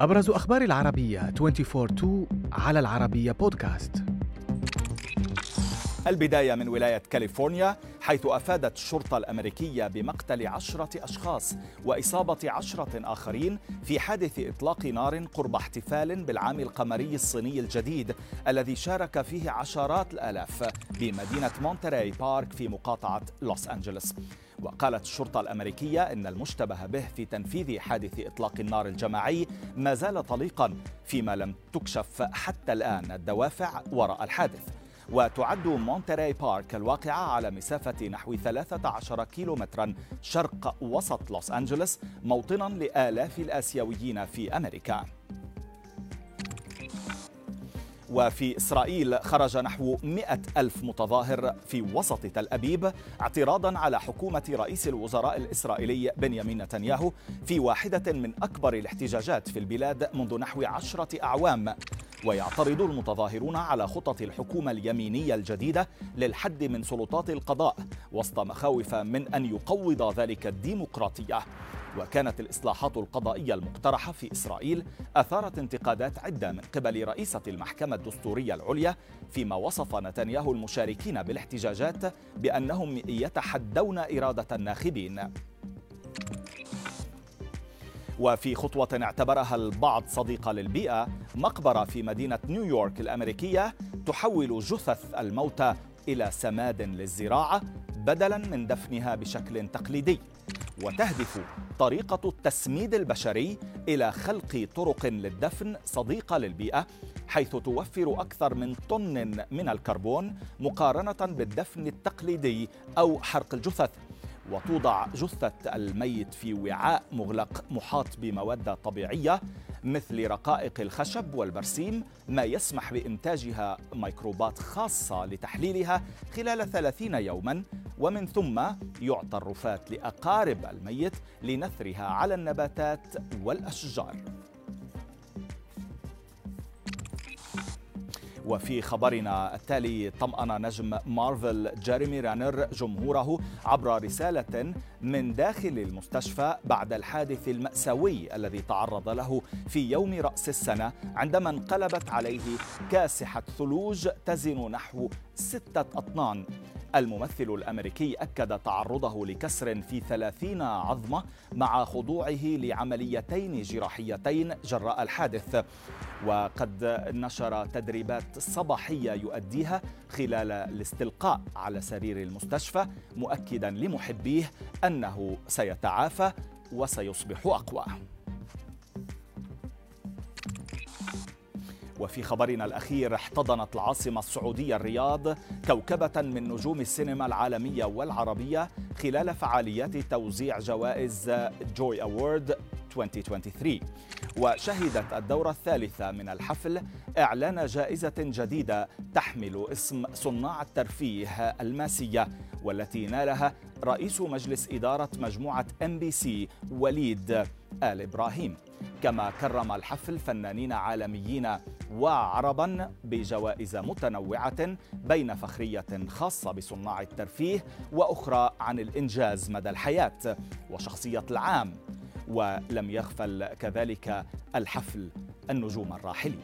أبرز أخبار العربية 24-2 على العربية بودكاست. البداية من ولاية كاليفورنيا حيث أفادت الشرطة الأمريكية بمقتل عشرة أشخاص وإصابة عشرة آخرين في حادث إطلاق نار قرب احتفال بالعام القمري الصيني الجديد الذي شارك فيه عشرات الآلاف بمدينة مونتري بارك في مقاطعة لوس أنجلوس. وقالت الشرطة الأمريكية إن المشتبه به في تنفيذ حادث إطلاق النار الجماعي ما زال طليقا فيما لم تكشف حتى الآن الدوافع وراء الحادث. وتعد مونتري بارك الواقعة على مسافة نحو 13 كيلومترا شرق وسط لوس أنجلوس موطنا لآلاف الآسيويين في أمريكا. وفي إسرائيل خرج نحو مئة ألف متظاهر في وسط تل أبيب اعتراضا على حكومة رئيس الوزراء الإسرائيلي بنيامين نتنياهو في واحدة من أكبر الاحتجاجات في البلاد منذ نحو عشرة أعوام. ويعترض المتظاهرون على خطط الحكومة اليمينية الجديدة للحد من سلطات القضاء وسط مخاوف من أن يقوض ذلك الديمقراطية. وكانت الإصلاحات القضائية المقترحة في إسرائيل أثارت انتقادات عدة من قبل رئيسة المحكمة الدستورية العليا فيما وصف نتنياهو المشاركين بالاحتجاجات بأنهم يتحدون إرادة الناخبين. وفي خطوة اعتبرها البعض صديقة للبيئة مقبرة في مدينة نيويورك الأمريكية تحول جثث الموتى إلى سماد للزراعة بدلا من دفنها بشكل تقليدي وتهدف طريقة التسميد البشري إلى خلق طرق للدفن صديقة للبيئة حيث توفر أكثر من طن من الكربون مقارنة بالدفن التقليدي أو حرق الجثث. وتوضع جثة الميت في وعاء مغلق محاط بمواد طبيعية مثل رقائق الخشب والبرسيم ما يسمح بإنتاجها ميكروبات خاصة لتحليلها خلال ثلاثين يوما ومن ثم يعطى الرفات لأقارب الميت لنثرها على النباتات والأشجار. وفي خبرنا التالي طمأن نجم مارفل جيريمي رينر جمهوره عبر رسالة من داخل المستشفى بعد الحادث المأساوي الذي تعرض له في يوم رأس السنة عندما انقلبت عليه كاسحة ثلوج تزن نحو ستة أطنان. الممثل الأمريكي أكد تعرضه لكسر في ثلاثين عظمة مع خضوعه لعمليتين جراحيتين جراء الحادث. وقد نشر تدريبات صباحية يؤديها خلال الاستلقاء على سرير المستشفى مؤكدا لمحبيه أنه سيتعافى وسيصبح أقوى. وفي خبرنا الأخير احتضنت العاصمة السعودية الرياض كوكبة من نجوم السينما العالمية والعربية خلال فعاليات توزيع جوائز جوي أوورد 2023 وشهدت الدورة الثالثة من الحفل إعلان جائزة جديدة تحمل اسم صناع الترفيه الماسية والتي نالها رئيس مجلس إدارة مجموعة MBC وليد آل إبراهيم. كما كرم الحفل فنانين عالميين وعربا بجوائز متنوعة بين فخرية خاصة بصناع الترفيه وأخرى عن الإنجاز مدى الحياة وشخصية العام ولم يغفل كذلك الحفل النجوم الراحلين.